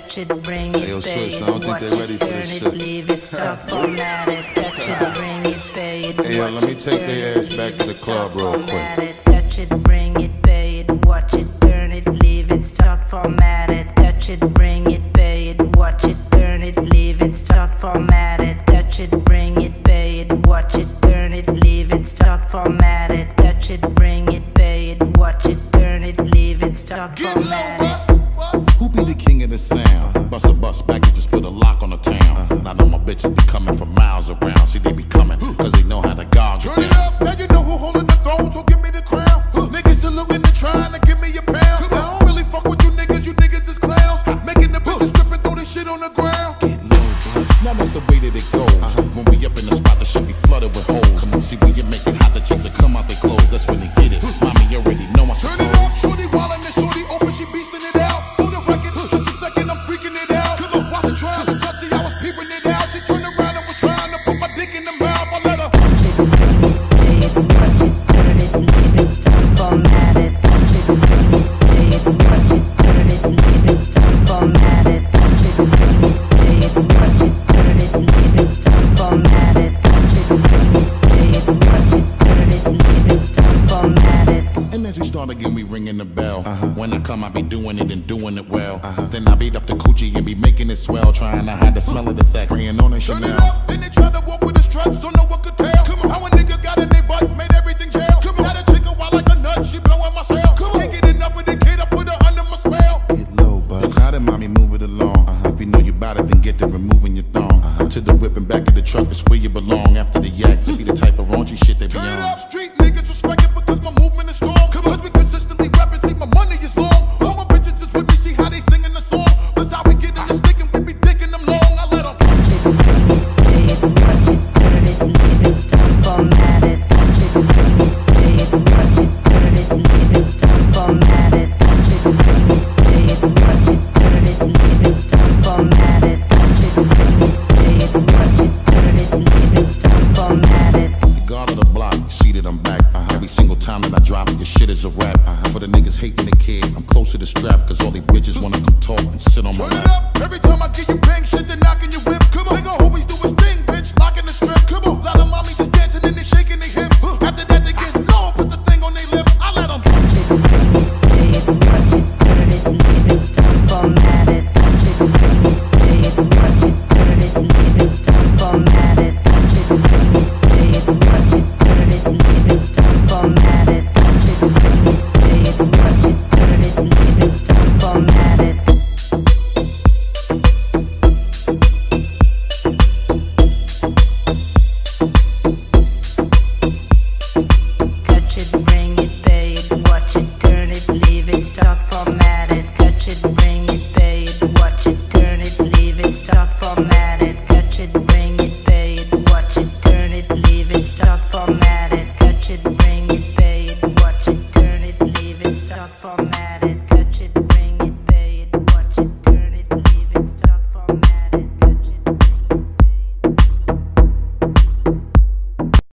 touch it, bring it, Hey, yo, pay sis, it, I don't think watch they it, ready for turn this it, shit. leave it, stop, format it, touch it, bring it, pay it, Hey, yo, watch let me it, take turn their it, ass back leave to the it, club stop, real quick. format it, touch it, bring it, pay it, watch it, turn it, leave it, start, format it, touch it, bring it, pay it, watch it, turn it, leave it, start, format it, touch it, bring it, pay it, watch it, turn it, leave it, start, format it, touch it, bring it, pay it, watch it, turn it, leave it, start, format it. Who be the king of the sound? Bust a bus back and just put a lock on the town. I know my bitches be coming from miles around. See, they be coming, cause they know how to it Turn it up, now you know who holding the throne, so give me the crown. Niggas saluting and trying to give me a pound. I don't really fuck with you niggas, you niggas is clowns. Making the bitches strip and throw this shit on the ground. Get low, bus. Now that's the way that it goes. Start again, we ringing the bell. Uh-huh. When I come, I be doing it and doing it well. Then I beat up the coochie and be making it swell, trying to hide the smell of the sex. Spraying on a Turn it Chanel. up, then they try to walk with the straps, To whip and back of the truck, It's where you belong. After the yak, be the type of raunchy shit they be Turn it on. up, street niggas respect it because my movement is strong. Come on. Cause we block, you see that I'm back. Uh-huh. Every single time that I drop it, your shit is a rap. Uh-huh. For the niggas hating the kid, I'm close to the strap, cause all these bitches wanna come talk and sit on my lap. Turn it up, every time I get you bang shit, they're knocking your whip. Come on, nigga always do his thing,